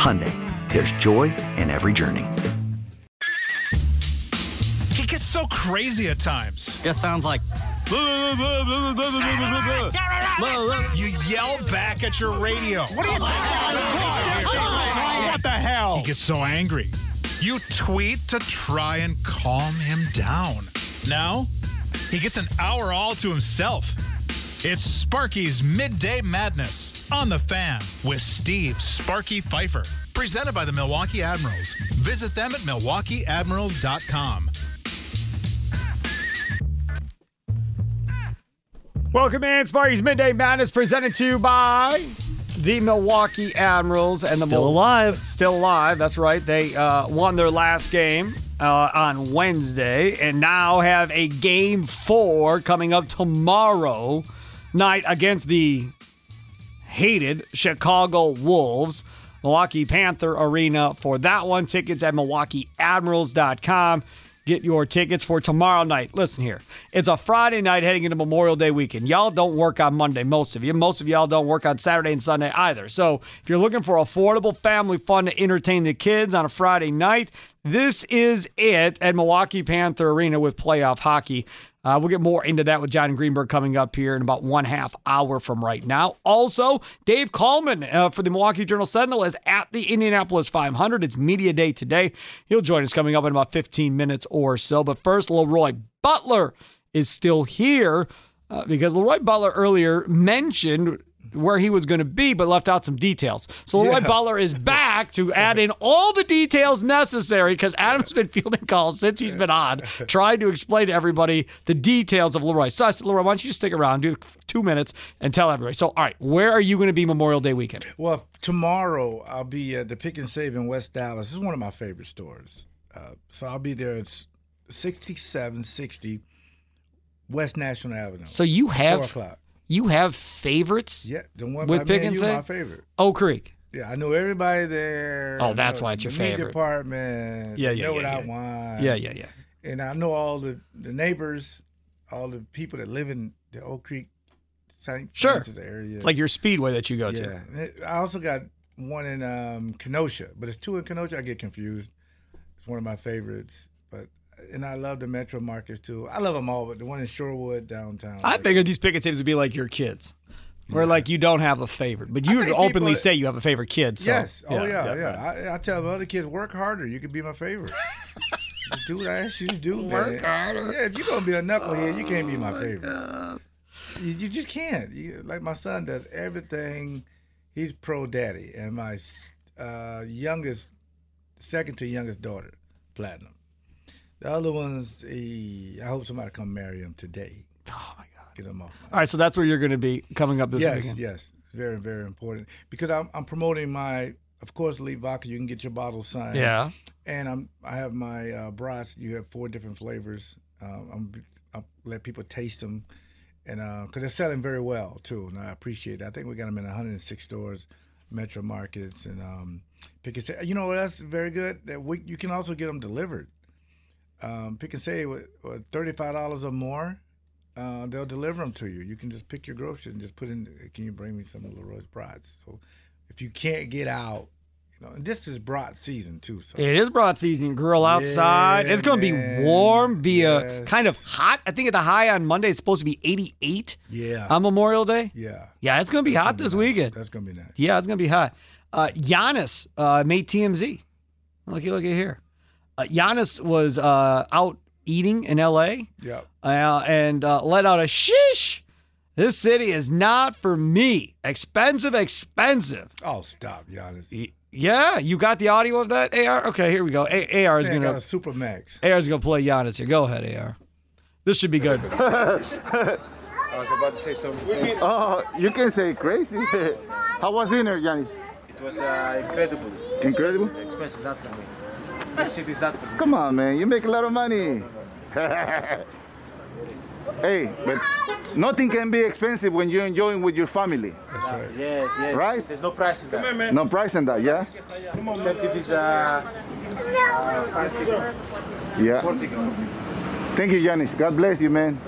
Hyundai, there's joy in every journey. He gets so crazy at times. Just sounds like. You yell back at your radio. What are you talking about? What the hell? He gets so angry. You tweet to try and calm him down. Now, he gets an hour all to himself. It's Sparky's Midday Madness on the fan with Steve Sparky Pfeiffer. Presented by the Milwaukee Admirals. Visit them at milwaukeeadmirals.com. Welcome in, Sparky's Midday Madness, presented to you by the Milwaukee Admirals and the Still Mil- alive. Still alive. That's right. They uh, won their last game uh, on Wednesday, and now have a game four coming up tomorrow night against the hated Chicago Wolves. Milwaukee Panther Arena for that one. Tickets at MilwaukeeAdmirals.com. Get your tickets for tomorrow night. Listen here. It's a Friday night heading into Memorial Day weekend. Y'all don't work on Monday, most of you. Most of y'all don't work on Saturday and Sunday either. So if you're looking for affordable family fun to entertain the kids on a Friday night, this is it at Milwaukee Panther Arena with playoff hockey. Uh, we'll get more into that with John Greenberg coming up here in about one half hour from right now. Also, Dave Kallmann uh, for the Milwaukee Journal Sentinel is at the Indianapolis 500. It's media day today. He'll join us coming up in about 15 minutes or so. But first, Leroy Butler is still here uh, because Leroy Butler earlier mentioned where he was going to be, but left out some details. So Leroy Yeah. Butler is back to add in all the details necessary because Adam's been fielding calls since he's been on, trying to explain to everybody the details of Leroy. So I said, Leroy, why don't you just stick around, do two minutes, and tell everybody. So, all right, where are you going to be Memorial Day weekend? Well, tomorrow I'll be at the Pick and Save in West Allis. This is one of my favorite stores. Uh, so I'll be there. It's 6760 West National Avenue. So you have Four o'clock. You have favorites Yeah, the one with by Pick me and and you, my favorite. Oak Creek. Yeah, I know everybody there. Oh, that's know why it's your the meat favorite. department. Yeah, they yeah, know yeah, what I yeah. want. Yeah, yeah, yeah. And I know all the, the neighbors, all the people that live in the Oak Creek, St. Sure. Francis area. It's like your speedway that you go to. Yeah, And it- I also got one in um, Kenosha, but it's two in Kenosha. I get confused. It's one of my favorites, but and I love the Metro markets too. I love them all, but the one in Shorewood downtown. I like- figured these picket saves would be like your kids. Where like you don't have a favorite, but you think openly people- say you have a favorite kid. So, yes. Oh yeah, yeah. I, I tell the other kids work harder. You can be my favorite. Just do what I ask you to do. Work man. harder. Yeah, if you're gonna be a knucklehead, you can't be my favorite. You, you just can't. You, like my son does everything. He's pro daddy, and my uh, youngest, second to youngest daughter, platinum. The other ones, he, I hope somebody come marry him today. Oh my god. Get him off. All right, so that's where you're going to be coming up this yes, weekend. yes, it's very, very important because I'm, I'm promoting my, of course, Elite Vodka. You can get your bottle signed. Yeah. and I'm I have my uh, brats. You have four different flavors. Um, I'm I'll let people taste them, and because they're selling very well too, and I appreciate it. I think we got them in 106 stores, Metro Markets, and um, pick. You know what? That's very good. That we you can also get them delivered. Um, pick and say with, with thirty-five dollars or more, uh, they'll deliver them to you. You can just pick your groceries and just put in. Can you bring me some of Leroy's brats? So if you can't get out, you know, and this is brat season too. So It is broad season. Grill outside. Yeah, it's going to be warm, be a Yes. kind of hot. I think at the high on Monday it's supposed to be 88 yeah, on Memorial Day. yeah, Yeah, it's going to be hot this Nice. weekend. That's gonna be nice. Yeah, it's going to be hot. Uh, Giannis uh, made TMZ. Looky, looky here. Uh, Giannis was uh, out eating in L.A. Yeah, uh, and uh, let out a shish. This city is not for me. Expensive, expensive. oh stop, Giannis. Y- Yeah, you got the audio of that, AR? Okay, here we go. A- AR is going got a to super max. AR is going to play Giannis here. Go ahead, AR. This should be good. I was about to say something. Oh, you can say crazy. How was dinner, Giannis? It was uh, incredible. Incredible? Expensive, expensive, not for me. This city is not for me. Come on, man. You make a lot of money. hey, but nothing can be expensive when you're enjoying with your family. That's right. Yes, yes. Right? There's no price in that. No price in that, yeah? Except if it's uh, Yeah. Thank you, Giannis. God bless you, man.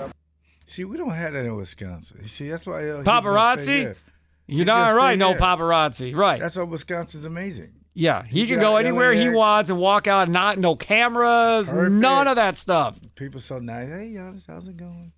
See, we don't have that in Wisconsin. See, that's why uh, he's stay Paparazzi? here. You're He's not right. stay No paparazzi. Right. That's why Wisconsin's amazing. Yeah, he, He can go anywhere he wants and walk out. Not no cameras. Perfect. None of that stuff. People so nice. Hey, Giannis, how's it going?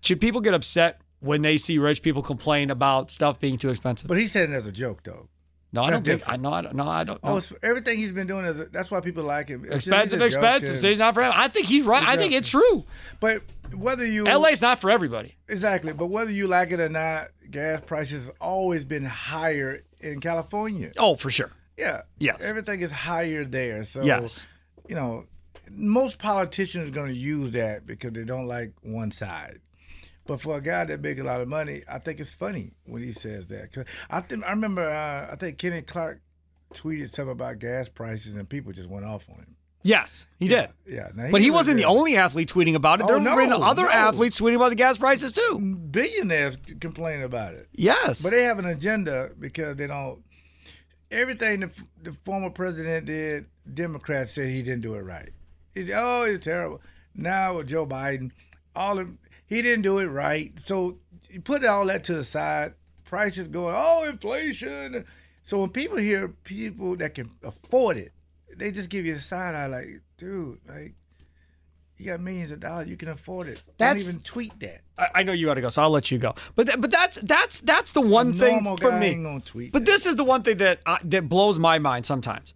Should people get upset when they see rich people complain about stuff being too expensive? But he said it as a joke, though. no, I don't think. I no, I don't. No, I don't. Oh, no. it's, everything he's been doing is a, that's why people like him. It's expensive, he's expensive. and- City's not for him. I think he's right. I think it's true. But whether you LA's not for everybody. exactly, but whether you like it or not, gas prices always been higher in California. Oh, for sure. Yeah. Yes. Everything is higher there. So Yes. you know, most politicians are going to use that because they don't like one side. But for a guy that make a lot of money, I think it's funny when he says that. 'Cause I think I remember. Uh, I think Kenny Clark tweeted something about gas prices, and people just went off on him. Yes, he did. Yeah, now But he was wasn't the only athlete tweeting about it. Oh, There no, other no. athletes tweeting about the gas prices too. billionaires complain about it. Yes. But they have an agenda because they don't. Everything the, the former president did, Democrats said he didn't do it right. It- oh, it's terrible. Now with Joe Biden, all of he didn't do it right. So you put all that to the side. Prices going, oh, inflation. So when people hear people that can afford it, they just give you a side eye, like, dude, like. You got millions of dollars. You can afford it. That's- Don't even tweet that. I, I know you got to go, so I'll let you go. But th- but that's that's that's the one A thing for guy me. ain't gonna tweet but that. this is the one thing that uh, that blows my mind sometimes.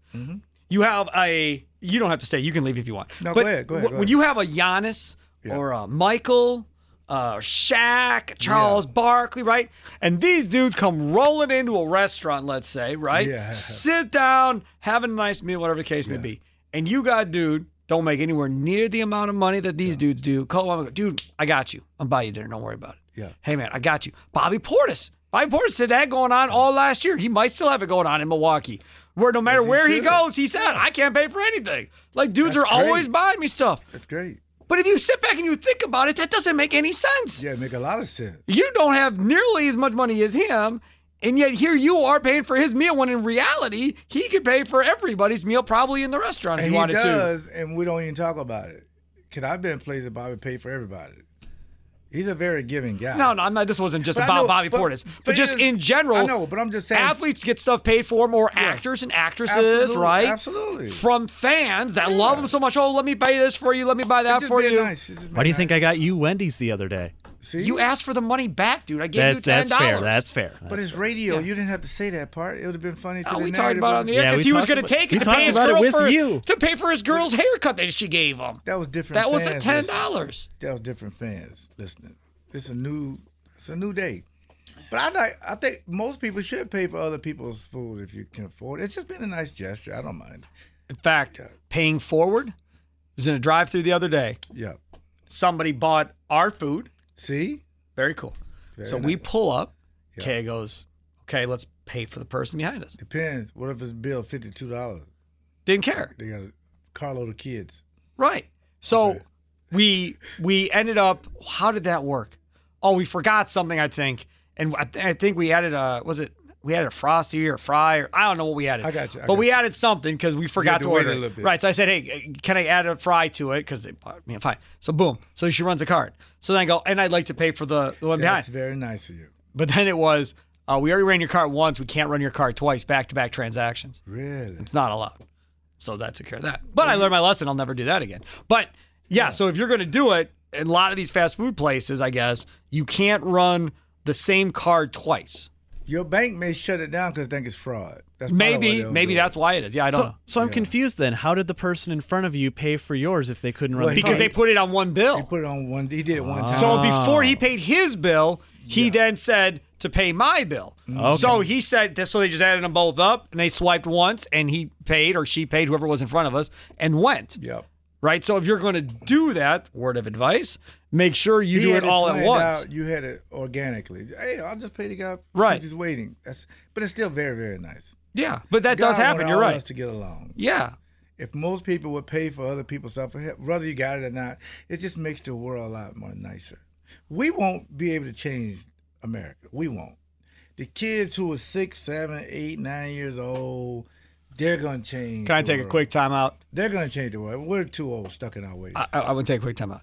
You have a you don't have to stay. You can leave if you want. No, but go ahead, go ahead, go When ahead. you have a Giannis or a Michael. Uh, Shaq, Charles Barkley, right? And these dudes come rolling into a restaurant, let's say, right? Yeah. Sit down, having a nice meal, whatever the case may be. And you got dude, don't make anywhere near the amount of money that these dudes do. Call him, go, dude, I got you. I'm buying you dinner. Don't worry about it. Yeah. Hey man, I got you. Bobby Portis. Bobby Portis had that going on all last year. He might still have it going on in Milwaukee. Where no matter where he goes, he said, I can't pay for anything. Like dudes That's are always buying me stuff. That's great. But if you sit back and you think about it, that doesn't make any sense. Yeah, it make a lot of sense. You don't have nearly as much money as him. And yet here you are paying for his meal when in reality, he could pay for everybody's meal probably in the restaurant if And he he wanted to. He does, and we don't even talk about it. Cause I've been in places Bobby paid for everybody. He's a very giving guy. No, no, I'm not. This wasn't just But about know- Bobby but Portis, but just fans- in general. I know, but I'm just saying. athletes get stuff paid for more actors and actresses, Absolutely, right? absolutely. From fans that love them so much. Oh, let me buy this for you. Let me buy It's that just for being you. nice. It's just Why do you being think I got you Wendy's the other day? See? You asked for the money back, dude. I gave you That's ten that's dollars. fair. That's fair. But That's it's fair. radio. You didn't have to say that part. It would have been funny. To Oh, we talked about it on the the- air Yeah, because we he was talked going to about- take it to pay his girl with for you. to pay for his girl's haircut that she gave him. That was different. That was at fans ten dollars. That was different fans listening. This is a new. It's a new day. But I like. I think most people should pay for other people's food if you can afford it. It's just been a nice gesture. I don't mind. In fact, paying forward was in a drive-through the other day. Yeah. Somebody bought our food. See. Very cool. Very so we pull up. Yeah. Kay goes, okay, let's pay for the person behind us. Depends. What if it's bill fifty two dollars? Didn't care. They got a carload of kids. Right. So Okay. we we ended up. How did that work? Oh, we forgot something. I think, and I, th- I think we added a. Was it we added a frosty or a fry or I don't know what we added. I got you, I but got we you. added something because we forgot had to to order a it. little bit. Right. So I said, hey, can I add a fry to it? Because yeah, fine. So boom. So she runs a card. So then I go, and I'd like to pay for the, the one That's very nice of you. But then it was, uh, we already ran your card once. We can't run your card twice, back to back transactions. Really? It's not allowed. So that took care of that. But I learned my lesson. I'll never do that again. But yeah, so if you're going to do it, in a lot of these fast food places, I guess, you can't run the same card twice. Your bank may shut it down because they think it's fraud. That's probably Maybe, maybe do it. that's why it is. Yeah, I don't So, know. so I'm confused then. How did the person in front of you pay for yours if they couldn't run Well, Because they put it on one He bill. put it on one. He did it one time. So before he oh. paid his bill, he then said to pay my bill. Mm. Okay. So he said this. So they just added them both up, and they swiped once, and he paid or she paid, whoever was in front of us, and went. Yep. Right. So if you're going to do that, word of advice, make sure you He do it all at once. out, You had it organically. Hey, I'll just pay the guy. Right. He's waiting. That's, but it's still very, very nice. Yeah, but that God does happen. You're right. Us to get along. Yeah. If most people would pay for other people's stuff, whether you got it or not, it just makes the world a lot more nicer. We won't be able to change America. We won't. The kids who are six, seven, eight, nine years old, they're gonna change. Can I take a quick timeout? They're gonna change the world. We're too old, stuck in our ways. I, I, I would take a quick time out.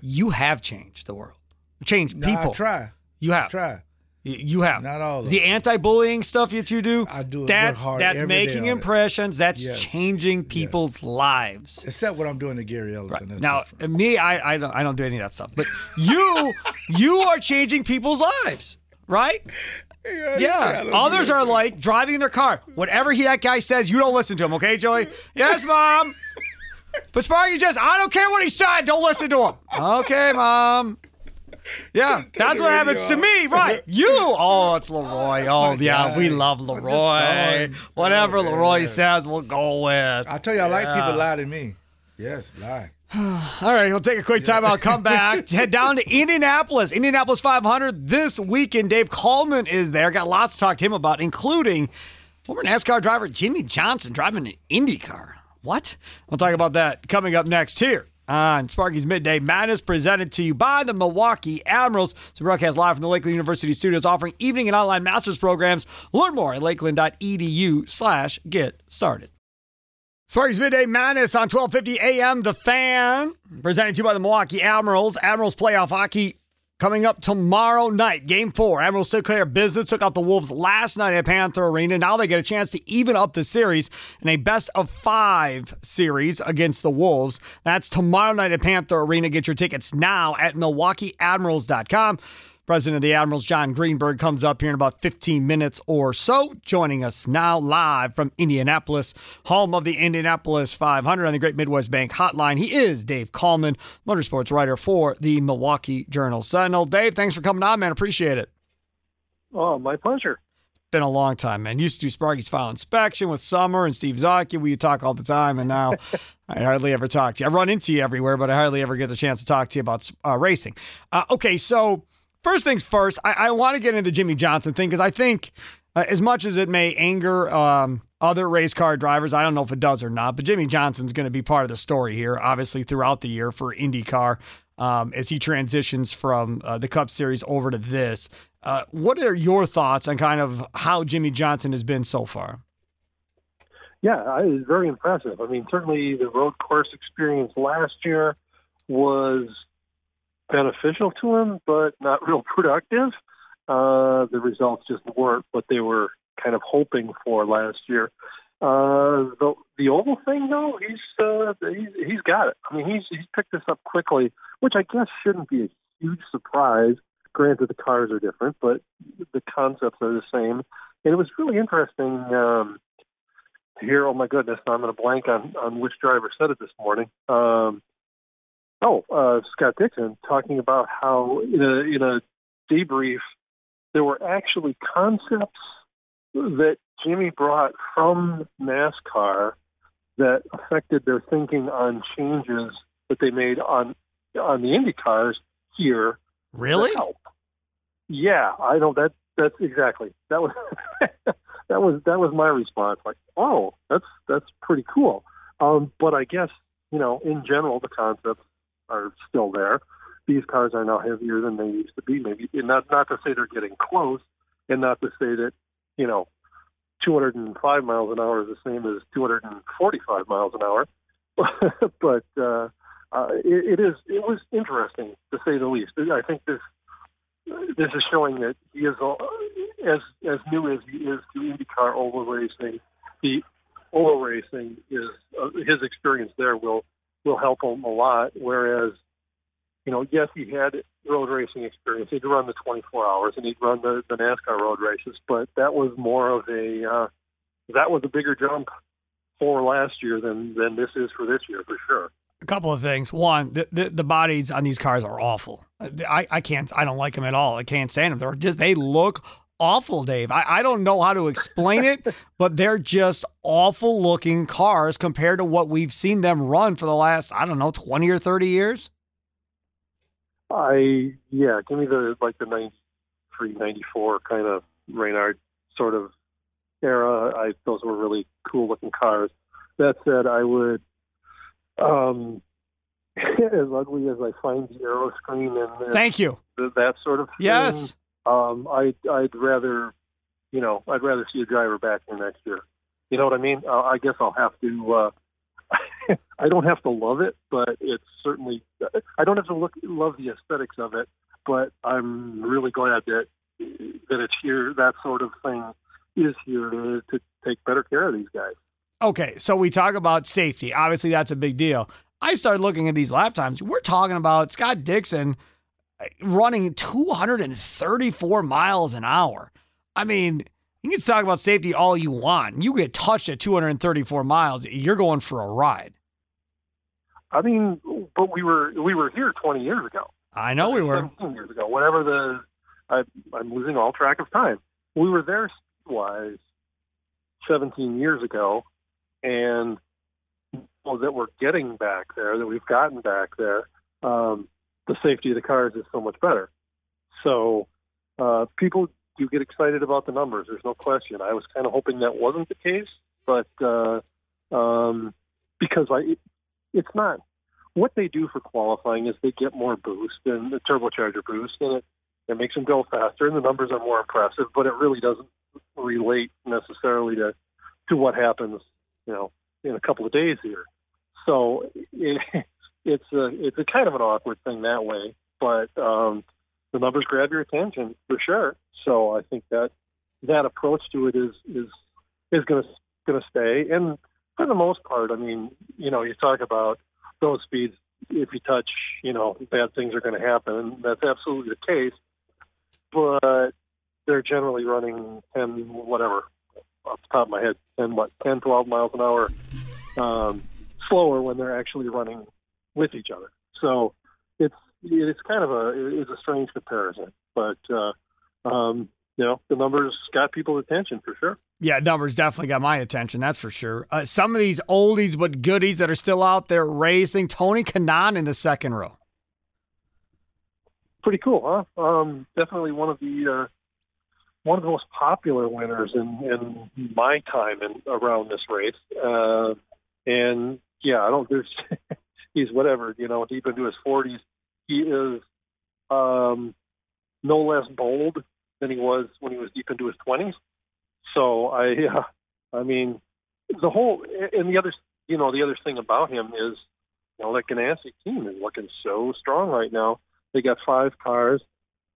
You have changed the world. Changed No, people. I try. You have. Try. You have. Not all of the anti-bullying stuff that you do. I do That's that's making on impressions. That's Yes. changing people's lives. Except what I'm doing to Gary Ellison. That's Now, different. me, I, I don't, I don't do any of that stuff. But you, you are changing people's lives, right? Yeah. Others are like driving in their car. Whatever he, that guy says, you don't listen to him. Okay, Joey? Yes, mom. But Sparky just, I don't care what he said. Don't listen to him. Okay, mom. Yeah, that's what happens to me, right? You, oh, it's Leroy. Oh, yeah, we love Leroy. Whatever Oh, Leroy says, we'll go with. I tell you, I like people lie to me. Yes, lie. All right, we'll take a quick time. I'll come back. Head down to Indianapolis. Indianapolis 500 this weekend. Dave Kallmann is there. Got lots to talk to him about, including former NASCAR driver Jimmie Johnson driving an Indy car. What? We'll talk about that coming up next here on Sparky's Midday Madness, presented to you by the Milwaukee Admirals. So broadcast live from the Lakeland University studios, offering evening and online master's programs. Learn more at lakeland.edu slash get started. Sparky's Midday Madness on 1250 AM. The Fan, presented to you by the Milwaukee Admirals. Admirals playoff hockey coming up tomorrow night. Game four. Admirals took care of business, took out the Wolves last night at Panther Arena. Now they get a chance to even up the series in a best of five series against the Wolves. That's tomorrow night at Panther Arena. Get your tickets now at MilwaukeeAdmirals.com. President of the Admirals, John Greenberg, comes up here in about 15 minutes or so, joining us now live from Indianapolis, home of the Indianapolis 500 on the Great Midwest Bank Hotline. He is Dave Kallmann, motorsports writer for the Milwaukee Journal Sentinel. Dave, thanks for coming on, man. Appreciate it. Oh, my pleasure. Been a long time, man. Used to do Sparky's File Inspection with Summer and Steve Zocchi. We talk all the time, and now I hardly ever talk to you. I run into you everywhere, but I hardly ever get the chance to talk to you about uh, racing. Uh, okay, so first things first, I, I want to get into the Jimmie Johnson thing because I think, uh, as much as it may anger um, other race car drivers, I don't know if it does or not, but Jimmie Johnson's going to be part of the story here, obviously, throughout the year for IndyCar um, as he transitions from uh, the Cup Series over to this. Uh, what are your thoughts on kind of how Jimmie Johnson has been so far? Yeah, it was very impressive. I mean, certainly the road course experience last year was beneficial to him, but not real productive. Uh, the results just weren't what they were kind of hoping for last year. Uh, the the oval thing, though, he's uh, he's he's got it. I mean, he's he's picked this up quickly, which I guess shouldn't be a huge surprise. Granted, the cars are different, but the concepts are the same. And it was really interesting um, to hear. Oh my goodness, I'm going to blank on on which driver said it this morning. Um, oh, uh, Scott Dixon talking about how in a in a debrief there were actually concepts that Jimmy brought from NASCAR that affected their thinking on changes that they made on on the Indy cars here. Really? Yeah, I know that. That's exactly that was that was that was my response. Like, oh, that's that's pretty cool. Um, but I guess you know, in general, the concepts are still there. These cars are now heavier than they used to be. Maybe and not not to say they're getting close, and not to say that you know, 205 miles an hour is the same as 245 miles an hour. but uh, uh, it, it is it was interesting to say the least. I think this this is showing that he is as as new as he is to IndyCar oval racing. The oval racing is uh, his experience there will will help him a lot. Whereas, you know, yes, he had road racing experience. He'd run the 24 hours and he'd run the, the NASCAR road races, but that was more of a uh, that was a bigger jump for last year than than this is for this year for sure. A couple of things. One, the, the, the bodies on these cars are awful. I, I can't. I don't like them at all. I can't stand them. They're just they look awful, Dave. I, I don't know how to explain it, but they're just awful looking cars compared to what we've seen them run for the last I don't know twenty or thirty years. I yeah, give me the like the 93, 94 kind of Reynard sort of era. I those were really cool looking cars. That said, I would um as ugly as I find the aero screen and, and Thank you. th- that sort of thing, Yes. Um I I'd rather you know, I'd rather see a driver back here next year. You know what I mean? Uh, I guess I'll have to uh I don't have to love it, but it's certainly I don't have to look love the aesthetics of it, but I'm really glad that that it's here. That sort of thing is here to, to take better care of these guys. Okay, so we talk about safety. Obviously, that's a big deal. I started looking at these lap times. We're talking about Scott Dixon running 234 miles an hour. I mean, you can talk about safety all you want. You get touched at 234 miles, you're going for a ride. I mean, but we were we were here 20 years ago. I know we were. 17 years ago. Whatever the I, I'm losing all track of time. We were there wise 17 years ago, and well, that we're getting back there, that we've gotten back there, um, the safety of the cars is so much better. So uh, people do get excited about the numbers. There's no question. I was kind of hoping that wasn't the case, but uh, um, because I, it, it's not. What they do for qualifying is they get more boost and the turbocharger boost, and it, it makes them go faster, and the numbers are more impressive. But it really doesn't relate necessarily to to what happens, you know, in a couple of days here. So it, it's a it's a kind of an awkward thing that way, but um, the numbers grab your attention for sure. So I think that that approach to it is is is going to going to stay. And for the most part, I mean, you know, you talk about those speeds. If you touch, you know, bad things are going to happen, and that's absolutely the case. But they're generally running ten whatever off the top of my head, 10, what, 10, 12 miles an hour um, slower when they're actually running with each other. So it's it's kind of a it's a strange comparison, but uh, um, you know the numbers got people's attention for sure. Yeah, numbers definitely got my attention. That's for sure. Uh, some of these oldies but goodies that are still out there racing. Tony Kanaan in the second row. Pretty cool, huh? Um, definitely one of the uh, one of the most popular winners in, in my time in, around this race. Uh, and yeah, I don't. There's he's whatever you know, deep into his 40s. He is um, no less bold than he was when he was deep into his 20s. So I, uh, I mean, the whole and the other, you know, the other thing about him is, you know, that Ganassi team is looking so strong right now. They got five cars,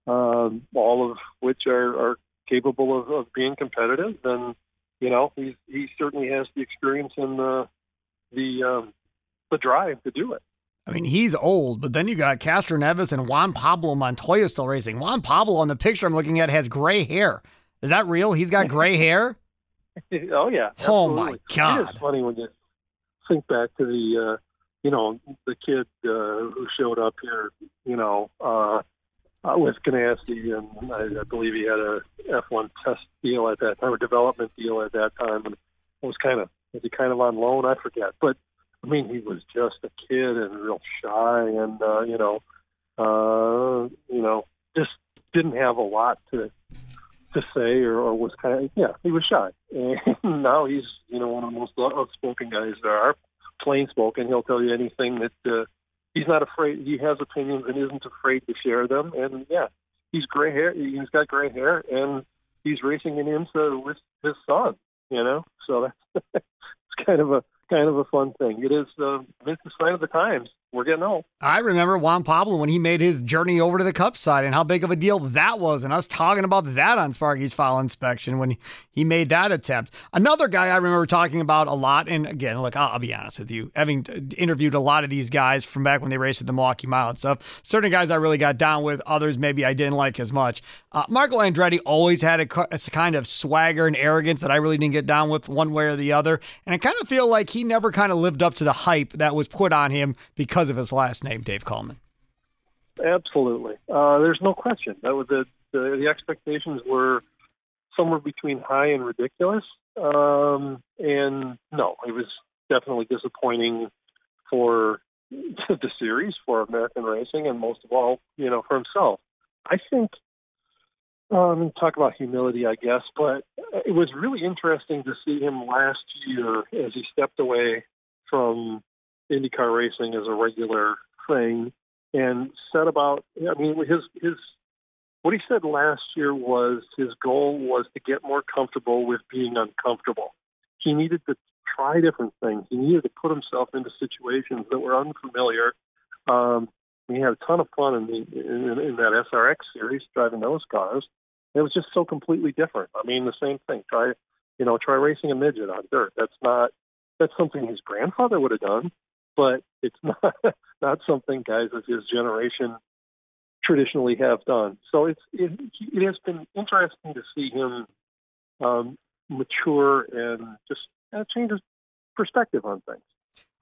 um, all of which are, are capable of, of being competitive. And you know, he he certainly has the experience and the the um, the drive to do it. I mean, he's old, but then you got Castroneves and Juan Pablo Montoya still racing. Juan Pablo on the picture I'm looking at has gray hair. Is that real? He's got gray hair? oh yeah. Oh my. God. It is funny when you think back to the uh, you know the kid uh, who showed up here, you know, uh, uh, with Ganassi, and I, I believe he had a F1 test deal at that time, or development deal at that time, and it was kind of was he kind of on loan? I forget, but I mean he was just a kid and real shy, and uh, you know, uh, you know, just didn't have a lot to to say, or, or was kind of yeah, he was shy, and now he's you know one of the most outspoken guys there are, plain spoken. He'll tell you anything that. Uh, he's not afraid. He has opinions and isn't afraid to share them. And yeah, he's gray hair. He's got gray hair, and he's racing in IMSA with his son. You know, so that's it's kind of a kind of a fun thing. It is. Uh, it's the sign of the times. We're getting old. I remember Juan Pablo when he made his journey over to the Cup side and how big of a deal that was, and us talking about that on Sparky's File Inspection when he made that attempt. Another guy I remember talking about a lot, and again, look, I'll, I'll be honest with you, having interviewed a lot of these guys from back when they raced at the Milwaukee Mile and stuff, certain guys I really got down with, others maybe I didn't like as much. Uh, Marco Andretti always had a, a kind of swagger and arrogance that I really didn't get down with one way or the other, and I kind of feel like he never kind of lived up to the hype that was put on him because of his last name, Dave Kallmann. Absolutely, uh, there's no question. That was the, the the expectations were somewhere between high and ridiculous. Um, and no, it was definitely disappointing for the series, for American racing, and most of all, you know, for himself. I think um, talk about humility, I guess, but it was really interesting to see him last year as he stepped away from IndyCar racing as a regular thing and set about. I mean, his his what he said last year was his goal was to get more comfortable with being uncomfortable. He needed to try different things. He needed to put himself into situations that were unfamiliar. Um, he had a ton of fun in, the, in, in that SRX series driving those cars. It was just so completely different. I mean, the same thing. Try, you know, try racing a midget on dirt. That's not that's something his grandfather would have done, but it's not not something guys of his generation traditionally have done. So it's it, it has been interesting to see him um, mature and just uh, change his perspective on things.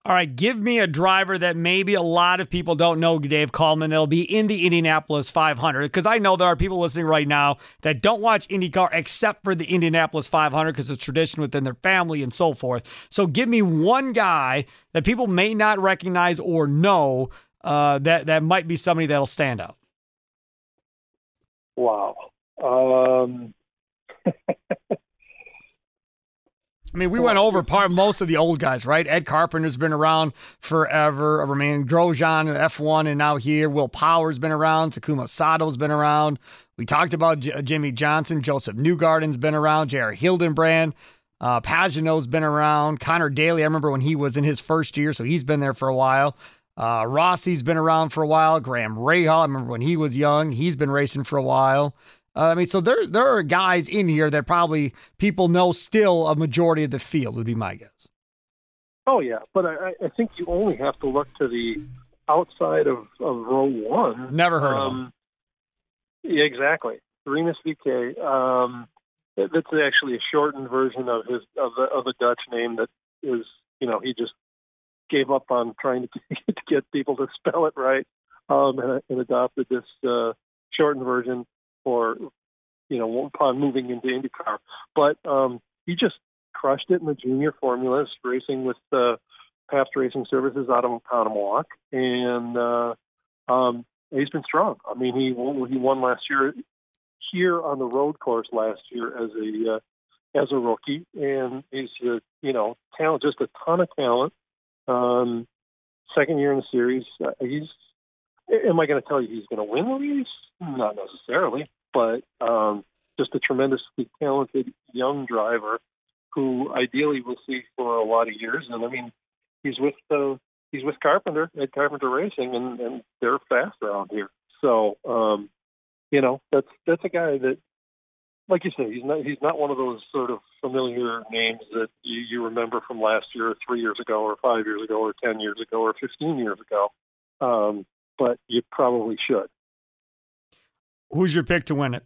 All right, give me a driver that maybe a lot of people don't know, Dave Kallmann, that'll be in the Indianapolis 500. Because I know there are people listening right now that don't watch IndyCar except for the Indianapolis 500 because it's tradition within their family and so forth. So give me one guy that people may not recognize or know uh, that, that might be somebody that'll stand out. Wow. Um... I mean, we went over part most of the old guys, right? Ed Carpenter's been around forever. I mean, Grosjean, F1, and now here. Will Power's been around. Takuma Sato's been around. We talked about J- Jimmie Johnson. Josef Newgarden's been around. J.R. Hildebrand. Uh, Pagenaud's been around. Conor Daly, I remember when he was in his first year, so he's been there for a while. Uh, Rossi's been around for a while. Graham Rahal, I remember when he was young. He's been racing for a while. Uh, I mean, so there there are guys in here that probably people know still a majority of the field would be my guess. Oh yeah, but I, I think you only have to look to the outside of, of row one. Never heard um, of him. Yeah, exactly. Rinus VeeKay. Um, that's actually a shortened version of his of the of a Dutch name that is you know he just gave up on trying to, to get people to spell it right um, and, and adopted this uh, shortened version for you know upon moving into IndyCar. But um, he just crushed it in the junior formulas, racing with uh, Pabst Racing Services out of Oconomowoc, and uh, um, he's been strong. I mean, he he won last year here on the road course last year as a uh, as a rookie, and he's a you know talent, just a ton of talent. Um, second year in the series, uh, he's. Am I going to tell you he's going to win the race? Not necessarily, but um, just a tremendously talented young driver who ideally we'll see for a lot of years. And I mean, he's with uh, he's with Carpenter at Carpenter Racing, and, and they're fast around here. So um, you know, that's that's a guy that, like you say, he's not he's not one of those sort of familiar names that you, you remember from last year, or three years ago, or five years ago, or ten years ago, or fifteen years ago. Um, but you probably should. Who's your pick to win it?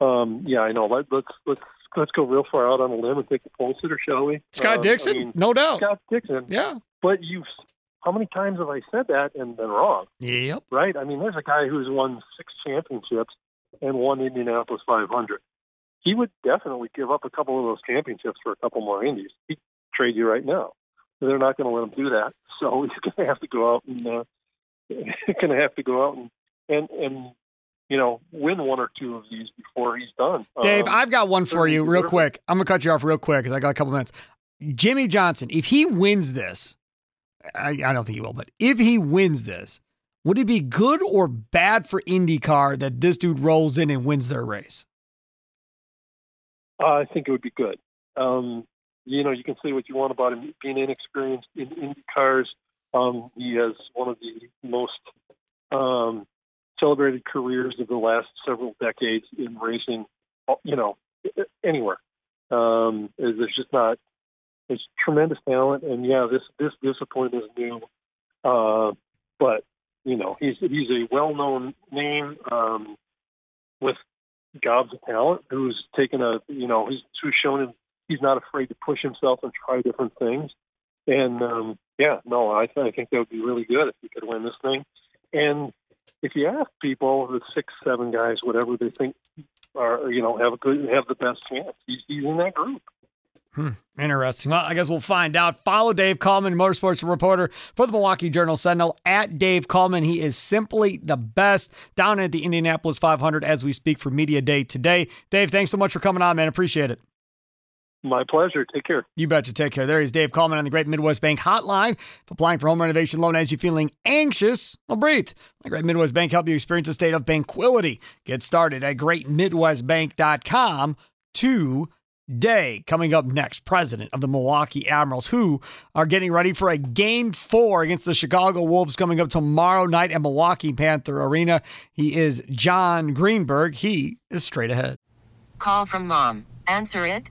Um, yeah, I know. Let, let's let's let's go real far out on a limb and take the pole sitter, shall we? Scott uh, Dixon, I mean, no doubt. Scott Dixon. Yeah. But you've how many times have I said that and been wrong? Yep. Right. I mean, there's a guy who's won six championships and won Indianapolis 500. He would definitely give up a couple of those championships for a couple more Indies. He'd trade you right now. They're not going to let him do that. So he's going to have to go out and uh, going to have to go out and and and you know win one or two of these before he's done. Dave, um, I've got one for you, real quick. I'm gonna cut you off real quick because I got a couple minutes. Jimmie Johnson, if he wins this, I, I don't think he will, but if he wins this, would it be good or bad for IndyCar that this dude rolls in and wins their race? Uh, I think it would be good. Um, you know, you can say what you want about him being inexperienced in IndyCars. Um, he has one of the most um, celebrated careers of the last several decades in racing. You know, anywhere. Um, there's just not. There's tremendous talent, and yeah, this this discipline is new. Uh, but you know, he's he's a well-known name um, with gobs of talent who's taken a you know he's who's shown him he's not afraid to push himself and try different things. And um, yeah, no, I, th- I think that would be really good if he could win this thing. And if you ask people, the six, seven guys, whatever they think are, you know, have a good, have the best chance, he's, he's in that group. Hmm, interesting. Well, I guess we'll find out. Follow Dave Kallmann, motorsports reporter for the Milwaukee Journal Sentinel, at Dave Kallmann. He is simply the best down at the Indianapolis 500 as we speak for Media Day today. Dave, thanks so much for coming on, man. Appreciate it. My pleasure. Take care. You betcha. Take care. There is Dave Kallmann on the Great Midwest Bank Hotline. If applying for home renovation loan as you feeling anxious, well, breathe. The Great Midwest Bank help you experience a state of tranquility. Get started at greatmidwestbank.com today. Coming up next, president of the Milwaukee Admirals, who are getting ready for a game four against the Chicago Wolves coming up tomorrow night at Milwaukee Panther Arena. He is John Greenberg. He is straight ahead. Call from mom. Answer it.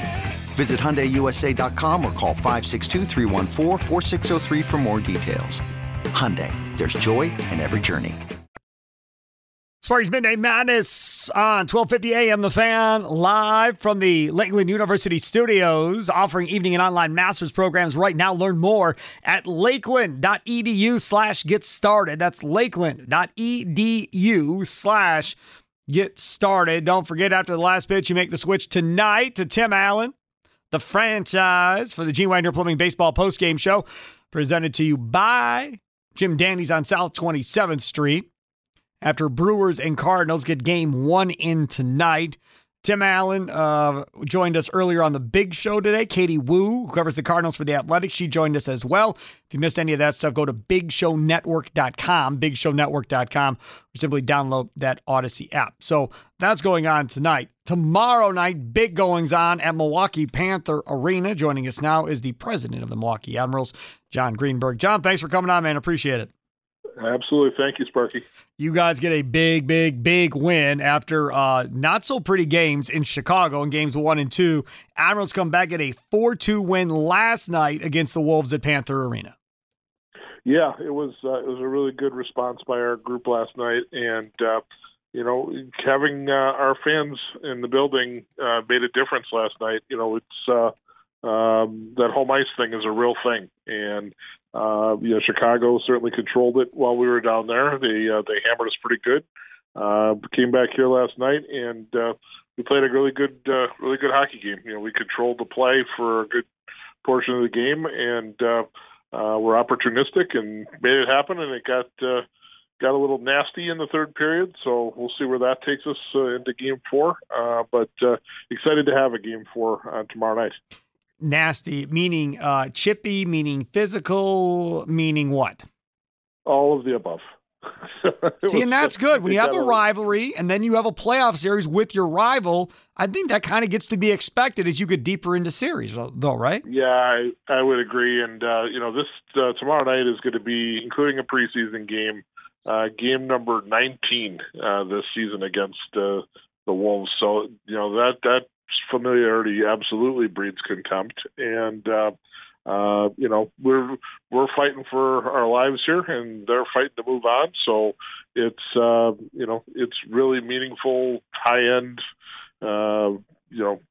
Visit HyundaiUSA.com or call 562 for more details. Hyundai, there's joy in every journey. Sparky's Midday Madness on 1250 AM The Fan, live from the Lakeland University studios, offering evening and online master's programs right now. Learn more at lakeland.edu slash get started. That's lakeland.edu slash get started. Don't forget, after the last pitch, you make the switch tonight to Tim Allen the franchise for the Gene Wagner Plumbing Baseball postgame show, presented to you by Jim Dandy's on South 27th Street. After Brewers and Cardinals get game one in tonight, Tim Allen uh, joined us earlier on the big show today. Katie Woo, who covers the Cardinals for the Athletics, she joined us as well. If you missed any of that stuff, go to bigshownetwork.com, bigshownetwork.com, or simply download that Audacy app. So that's going on tonight. Tomorrow night, big goings on at Milwaukee Panther Arena. Joining us now is the president of the Milwaukee Admirals, John Greenberg. John, thanks for coming on, man. Appreciate it. Absolutely. Thank you, Sparky. You guys get a big, big, big win after uh, not so pretty games in Chicago in games one and two. Admirals come back at a 4 2 win last night against the Wolves at Panther Arena. Yeah, it was uh, it was a really good response by our group last night, and uh, you know having uh, our fans in the building uh, made a difference last night. You know, it's uh, um, that home ice thing is a real thing, and uh, you know, Chicago certainly controlled it while we were down there. They uh, they hammered us pretty good. Uh, came back here last night and uh, we played a really good uh, really good hockey game. You know, we controlled the play for a good portion of the game and uh, uh, were opportunistic and made it happen. And it got uh, got a little nasty in the third period. So we'll see where that takes us uh, into game four. Uh, but uh, excited to have a game four uh, tomorrow night. Nasty, meaning uh, chippy, meaning physical, meaning what? All of the above. See, and that's good. When you have a rivalry and then you have a playoff series with your rival, I think that kind of gets to be expected as you get deeper into series, though, right? Yeah, I, I would agree. And uh, you know, this uh, tomorrow night is going to be, including a preseason game, uh, game number 19 uh, this season against uh, the Wolves. So you know that that familiarity absolutely breeds contempt. And uh, uh, you know, we're we're fighting for our lives here, and they're fighting to move on. So it's uh, you know, it's really meaningful, high end, uh, you know,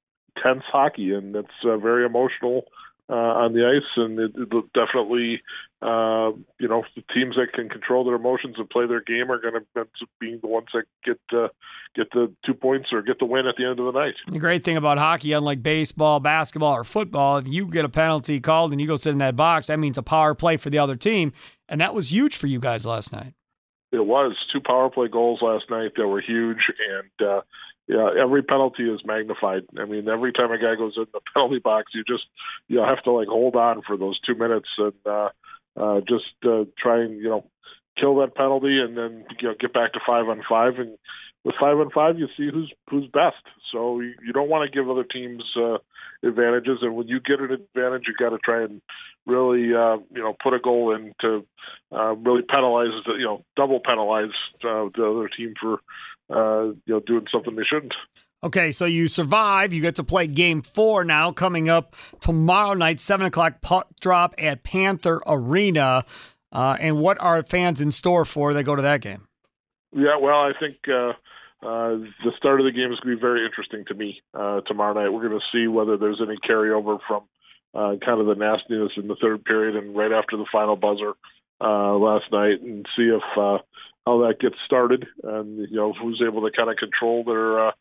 tense hockey, and it's uh, very emotional uh, on the ice, and it, it definitely, uh, you know, the teams that can control their emotions and play their game are going to being the ones that get uh, get the two points or get the win at the end of the night. The great thing about hockey, unlike baseball, basketball, or football, if you get a penalty called and you go sit in that box, that means a power play for the other team. And that was huge for you guys last night. It was two power play goals last night that were huge, and uh, yeah, every penalty is magnified. I mean, every time a guy goes in the penalty box, you just you know, have to like hold on for those two minutes and uh, uh, just uh, try and you know kill that penalty, and then you know get back to five on five. And with five on five, you see who's who's best. So you, you don't want to give other teams uh, advantages, and when you get an advantage, you got to try and really uh, you know put a goal in to uh, really penalize the you know double penalize uh, the other team for uh, you know doing something they shouldn't. Okay, so you survive. You get to play game four now, coming up tomorrow night, 7 o'clock puck drop at Panther Arena. Uh, and what are fans in store for they go to that game? Yeah, well, I think uh, uh, the start of the game is going to be very interesting to me uh, tomorrow night. We're going to see whether there's any carryover from uh, kind of the nastiness in the third period and right after the final buzzer uh, last night, and see if how that gets started, and you know who's able to kind of control their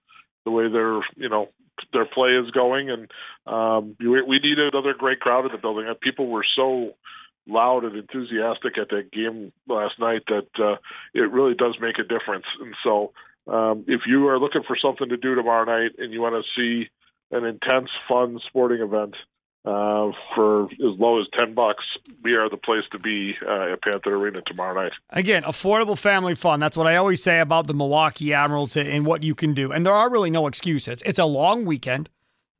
the way their you know their play is going, and um, we, we need another great crowd in the building. People were so loud and enthusiastic at that game last night that uh, it really does make a difference. And so, um, if you are looking for something to do tomorrow night and you want to see an intense, fun sporting event uh, for as low as ten bucks, we are the place to be uh, at Panther Arena tomorrow night. Again, affordable family fun. That's what I always say about the Milwaukee Admirals and what you can do. And there are really no excuses. It's a long weekend.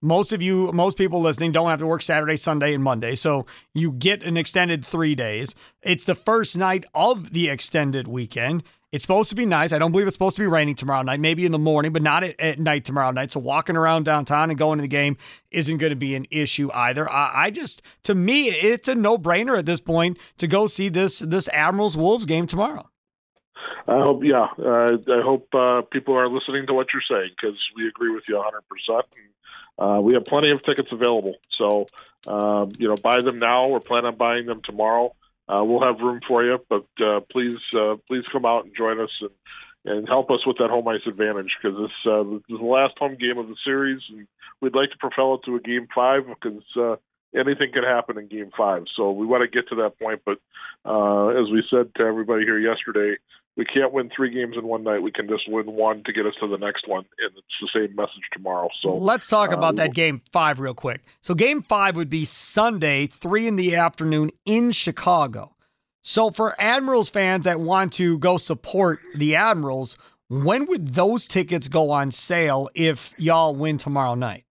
Most of you, most people listening don't have to work Saturday, Sunday, and Monday. So you get an extended three days. It's the first night of the extended weekend. It's supposed to be nice. I don't believe it's supposed to be raining tomorrow night, maybe in the morning, but not at, at night tomorrow night. So walking around downtown and going to the game isn't going to be an issue either. I, I just, to me, it's a no brainer at this point to go see this this Admirals Wolves game tomorrow. I hope, yeah, uh, I hope uh, people are listening to what you're saying because we agree with you 100. percent uh, We have plenty of tickets available, so um, you know, buy them now. We're planning on buying them tomorrow. Uh, we'll have room for you, but uh, please, uh, please come out and join us and and help us with that home ice advantage because this, uh, this is the last home game of the series, and we'd like to propel it to a game five because uh, anything can happen in game five. So we want to get to that point, but uh, as we said to everybody here yesterday, we can't win three games in one night. We can just win one to get us to the next one, and it's the same message tomorrow. So let's talk uh, about we'll- that game five real quick. So game five would be Sunday, three in the afternoon in Chicago. So for Admirals fans that want to go support the Admirals, when would those tickets go on sale if y'all win tomorrow night?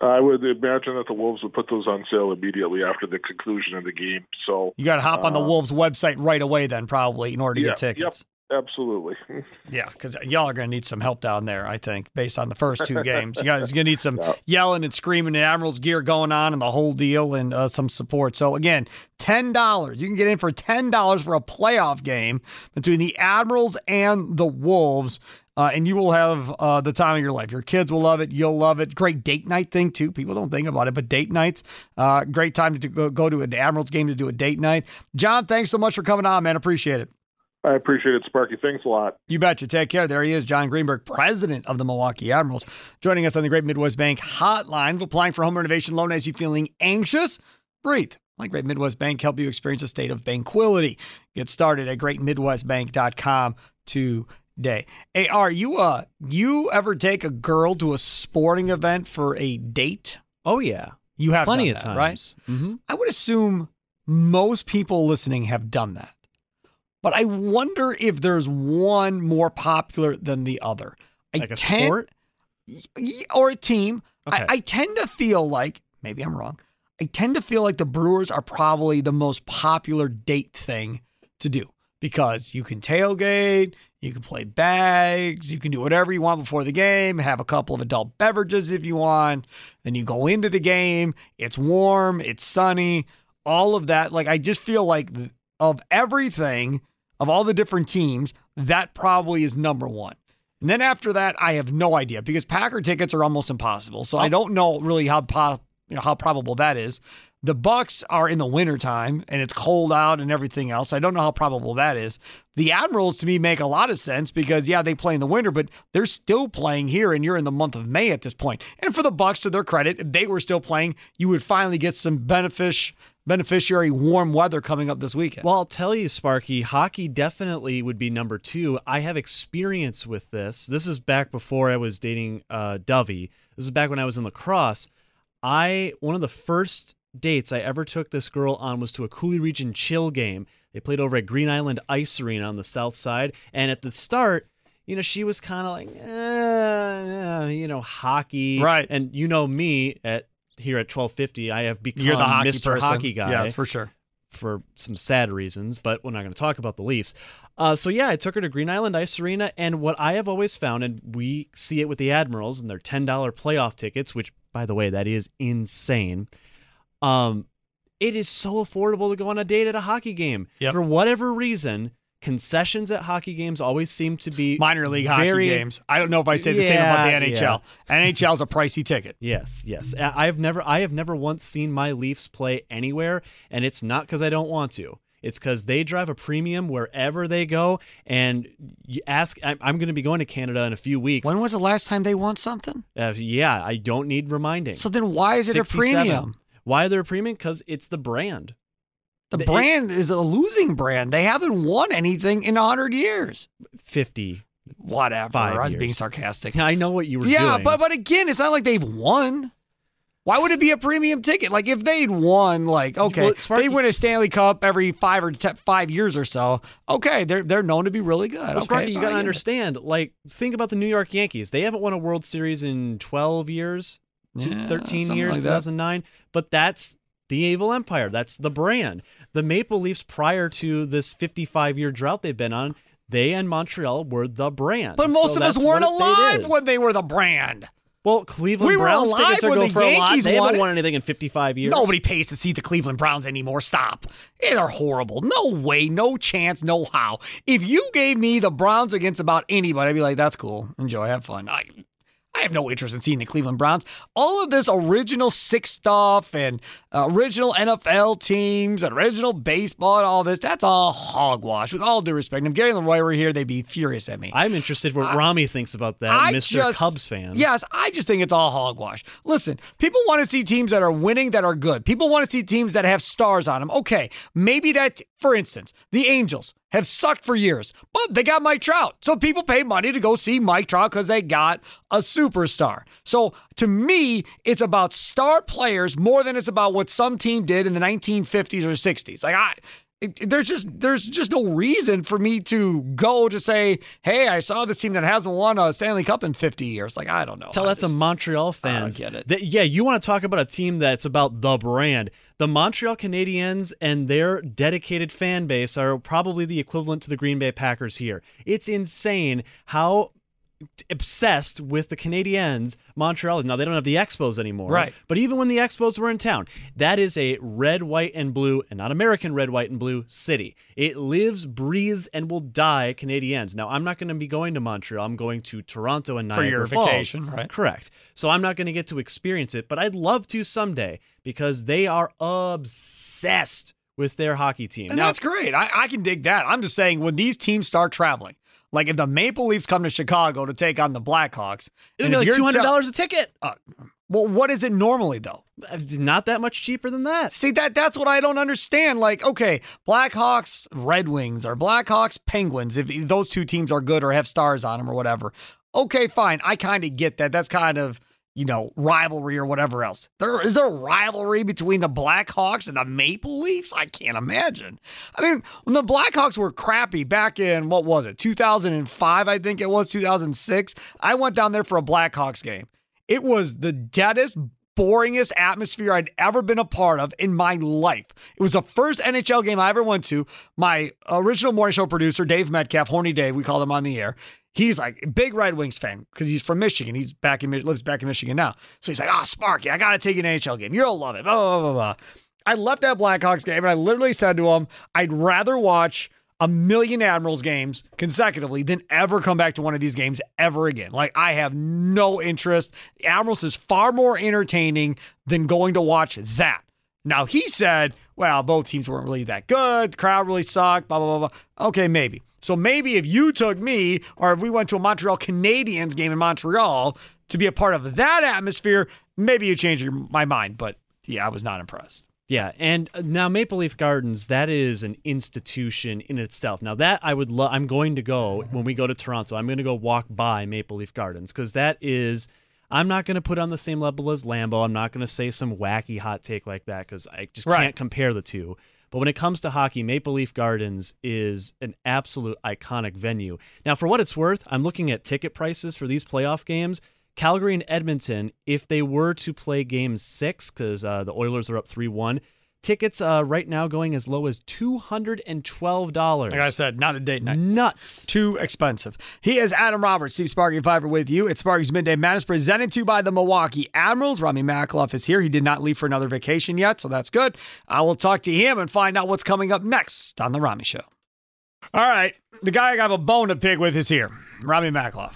I would imagine that the Wolves would put those on sale immediately after the conclusion of the game. So You got to hop on the uh, Wolves website right away, then probably in order to yeah, get tickets. Absolutely. Yeah, because y'all are going to need some help down there, I think, based on the first two games. You guys are going to need some yelling and screaming and Admirals gear going on and the whole deal and uh, some support. So, again, $10. You can get in for $10 for a playoff game between the Admirals and the Wolves. Uh, and you will have uh, the time of your life. Your kids will love it. You'll love it. Great date night thing, too. People don't think about it, but date nights, uh, great time to go, go to an Admirals game to do a date night. Jon, thanks so much for coming on, man. Appreciate it. I appreciate it, Sparky. Thanks a lot. You betcha. Take care. There he is, Jon Greenberg, president of the Milwaukee Admirals, joining us on the Great Midwest Bank hotline. Applying for home renovation loan as you feeling anxious? Breathe. Like Great Midwest Bank, help you experience a state of banquility. Get started at greatmidwestbank.com today. Hey, are you uh you ever take a girl to a sporting event for a date? Oh yeah. You have Plenty done of that, right? times. Mm-hmm. I would assume most people listening have done that. But I wonder if there's one more popular than the other. I Like a tend- sport? or a team. Okay. I, I tend to feel like, maybe I'm wrong, I tend to feel like the Brewers are probably the most popular date thing to do because you can tailgate, you can play bags, you can do whatever you want before the game, have a couple of adult beverages if you want. Then you go into the game, it's warm, it's sunny, all of that. Like, I just feel like of everything, of all the different teams, that probably is number one. And then after that, I have no idea because Packer tickets are almost impossible. So I oh. don't know really how po- you know how probable that is. The Bucks are in the wintertime and it's cold out and everything else. I don't know how probable that is. The Admirals to me make a lot of sense because yeah, they play in the winter, but they're still playing here and you're in the month of May at this point. And for the Bucks to their credit, if they were still playing, you would finally get some benefic- beneficiary warm weather coming up this weekend. Well, I'll tell you, Sparky, hockey definitely would be number two. I have experience with this. This is back before I was dating uh, Dovey. This is back when I was in La Crosse. I one of the first dates I ever took this girl on was to a Coulee Region Chill game. They played over at Green Island Ice Arena on the south side, and at the start, you know, she was kind of like, eh, you know, hockey, Right. And you know me at here at twelve fifty, I have become You're the hockey Mr. person. Hockey guy Yes, for sure. for some sad reasons, but we're not going to talk about the Leafs. Uh, so yeah, I took her to Green Island Ice Arena, and what I have always found, and we see it with the Admirals and their ten dollar playoff tickets, which by the way, that is insane. Um, it is so affordable to go on a date at a hockey game. Yep. For whatever reason, concessions at hockey games always seem to be minor league hockey games. I don't know if I say the same about the Yeah, NHL. NHL's a pricey ticket. Yes, yes. I- I've never I have never once seen my Leafs play anywhere and it's not cuz I don't want to. It's cuz they drive a premium wherever they go and you ask I'm, I'm going to be going to Canada in a few weeks. When was the last time they won something? Uh, yeah, I don't need reminding. So then why is it a premium? Why are they a premium? Cuz it's the brand. The The- brand is a losing brand. They haven't won anything in 100 years. 50 Whatever. Five I was years. being sarcastic. I know what you were yeah, doing. but but again, it's not like they've won. Why would it be a premium ticket? Like if they'd won, like okay, Well, they win a Stanley Cup every five or te- five years or so. Okay, they're they're known to be really good. Well, okay, Sparky, you gotta get it. understand. Like, think about the New York Yankees. They haven't won a World Series in 12 years, Yeah, 13 years, like that. 2009. But that's the Evil Empire. That's the brand. The Maple Leafs, prior to this 55 year drought they've been on, they and Montreal were the brand. But most So of us weren't alive when they were the brand. Well, Cleveland We Browns tickets are going for a lot. Yankees They haven't won anything in 55 years. Nobody pays to see the Cleveland Browns anymore. Stop. They're horrible. No way, no chance, no how. If you gave me the Browns against about anybody, I'd be like, that's cool. Enjoy, have fun. I, I have no interest in seeing the Cleveland Browns. All of this original six stuff and uh, original NFL teams, and original baseball, and all this, that's all hogwash. With all due respect. And if Gary and Leroy were here, they'd be furious at me. I'm interested what Rami thinks about that, I Mr. just- Cubs fan. Yes, I just think it's all hogwash. Listen, people want to see teams that are winning that are good. People want to see teams that have stars on them. Okay, maybe that, for instance, the Angels have sucked for years, but they got Mike Trout. So people pay money to go see Mike Trout because they got a superstar. So to me, it's about star players more than it's about what some team did in the 1950s or 60s. Like I. it- there's just there's just no reason for me to go to say, hey, I saw this team that hasn't won a Stanley Cup in 50 years. Like I don't know. Tell I that to Montreal fans. get it. That- yeah, you want to talk about a team that's about the brand. The Montreal Canadiens and their dedicated fan base are probably the equivalent to the Green Bay Packers here. It's insane how obsessed with the Canadiens Montreal is. Now they don't have the Expos anymore. Right. But even when the Expos were in town, that is a red, white, and blue, and not American red, white, and blue city. It lives, breathes, and will die Canadiens. Now I'm not going to be going to Montreal. I'm going to Toronto and Niagara For your Falls. vacation, right. Correct. So I'm not going to get to experience it, but I'd love to someday because they are obsessed with their hockey team. And Now- that's great. I, I can dig that. I'm just saying when these teams start traveling, like if the Maple Leafs come to Chicago to take on the Blackhawks, It'd be like two hundred dollars a ticket. Uh, well, what is it normally though? Not that much cheaper than that. See that that's what I don't understand. Like, okay, Blackhawks, Red Wings, or Blackhawks, Penguins. If those two teams are good or have stars on them or whatever, okay, fine. I kind of get that. That's kind of you know, rivalry or whatever else. There is there a rivalry between the Blackhawks and the Maple Leafs? I can't imagine. I mean, when the Blackhawks were crappy back in what was it, 2005, I think it was 2006. I went down there for a Blackhawks game. It was the deadest, boringest atmosphere I'd ever been a part of in my life. It was the first NHL game I ever went to. My original morning show producer, Dave Metcalf, Horny Dave, we called him on the air. He's like big Red Wings fan because he's from Michigan. He's back in lives back in Michigan now. So he's like, "Ah, oh, Sparky, I gotta take an NHL game. You'll love it." Blah blah blah blah. I left that Blackhawks game and I literally said to him, "I'd rather watch." A million Admirals games consecutively than ever come back to one of these games ever again. Like, I have no interest. Admirals is far more entertaining than going to watch that. Now, he said, well, both teams weren't really that good. The crowd really sucked, blah, blah, blah, blah. Okay, maybe. So maybe if you took me or if we went to a Montreal Canadiens game in Montreal to be a part of that atmosphere, maybe you change my mind. But yeah, I was not impressed. Yeah, and uh, now Maple Leaf Gardens, that is an institution in itself. Now that I would love, I'm going to go when we go to Toronto. I'm going to go walk by Maple Leaf Gardens because that is. I'm not going to put on the same level as Lambeau. I'm not going to say some wacky hot take like that because I just Right. can't compare the two. But when it comes to hockey, Maple Leaf Gardens is an absolute iconic venue. Now, for what it's worth, I'm looking at ticket prices for these playoff games. Calgary and Edmonton, if they were to play game six, because uh, the Oilers are up 3 1, tickets uh, right now going as low as $212. Like I said, not a date night. Nuts. Too expensive. He is Adam Roberts, Steve Sparky and Pfeiffer with you. It's Sparky's Midday Madness presented to you by the Milwaukee Admirals. Rami Makloff is here. He did not leave for another vacation yet, so that's good. I will talk to him and find out what's coming up next on The Rami Show. All right. The guy I got a bone to pick with is here, Rami Makloff.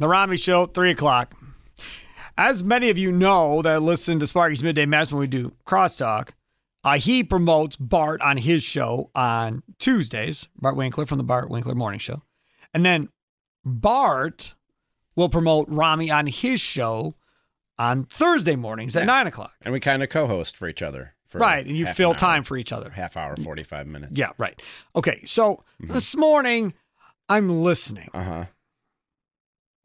The Rami Show, 3 o'clock. As many of you know that listen to Sparky's Midday Mass when we do crosstalk, uh, he promotes Bart on his show on Tuesdays, Bart Winkler from the Bart Winkler Morning Show. And then Bart will promote Rami on his show on Thursday mornings at 9 o'clock. And we kind of co-host for each other. Right, and you fill time for each other. Half hour, forty-five minutes. Yeah, right. Okay, so Mm-hmm. this morning I'm listening. Uh huh.